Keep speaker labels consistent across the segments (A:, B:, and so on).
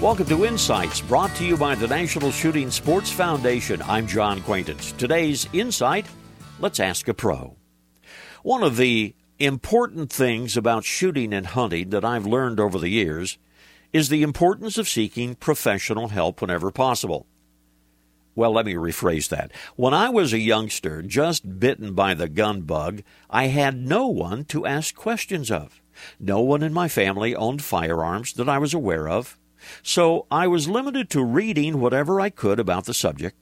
A: Welcome to Insights, brought to you by the National Shooting Sports Foundation. I'm John Quaintance. Today's Insight Let's Ask a Pro. One of the important things about shooting and hunting that I've learned over the years is the importance of seeking professional help whenever possible. Well, let me rephrase that. When I was a youngster, just bitten by the gun bug, I had no one to ask questions of. No one in my family owned firearms that I was aware of. So I was limited to reading whatever I could about the subject.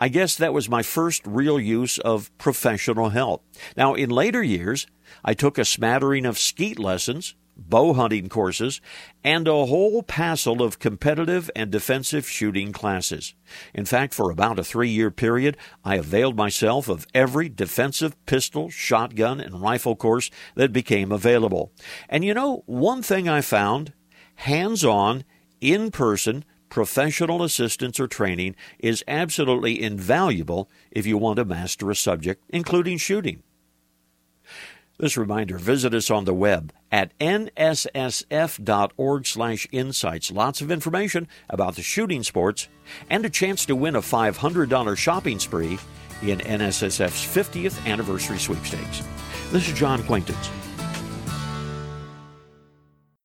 A: I guess that was my first real use of professional help. Now, in later years, I took a smattering of skeet lessons, bow hunting courses, and a whole passel of competitive and defensive shooting classes. In fact, for about a three year period, I availed myself of every defensive pistol, shotgun, and rifle course that became available. And you know, one thing I found hands on in person professional assistance or training is absolutely invaluable if you want to master a subject, including shooting. This reminder, visit us on the web at nssf.org slash insights. Lots of information about the shooting sports and a chance to win a $500 shopping spree in NSSF's 50th anniversary sweepstakes. This is John Quaintance.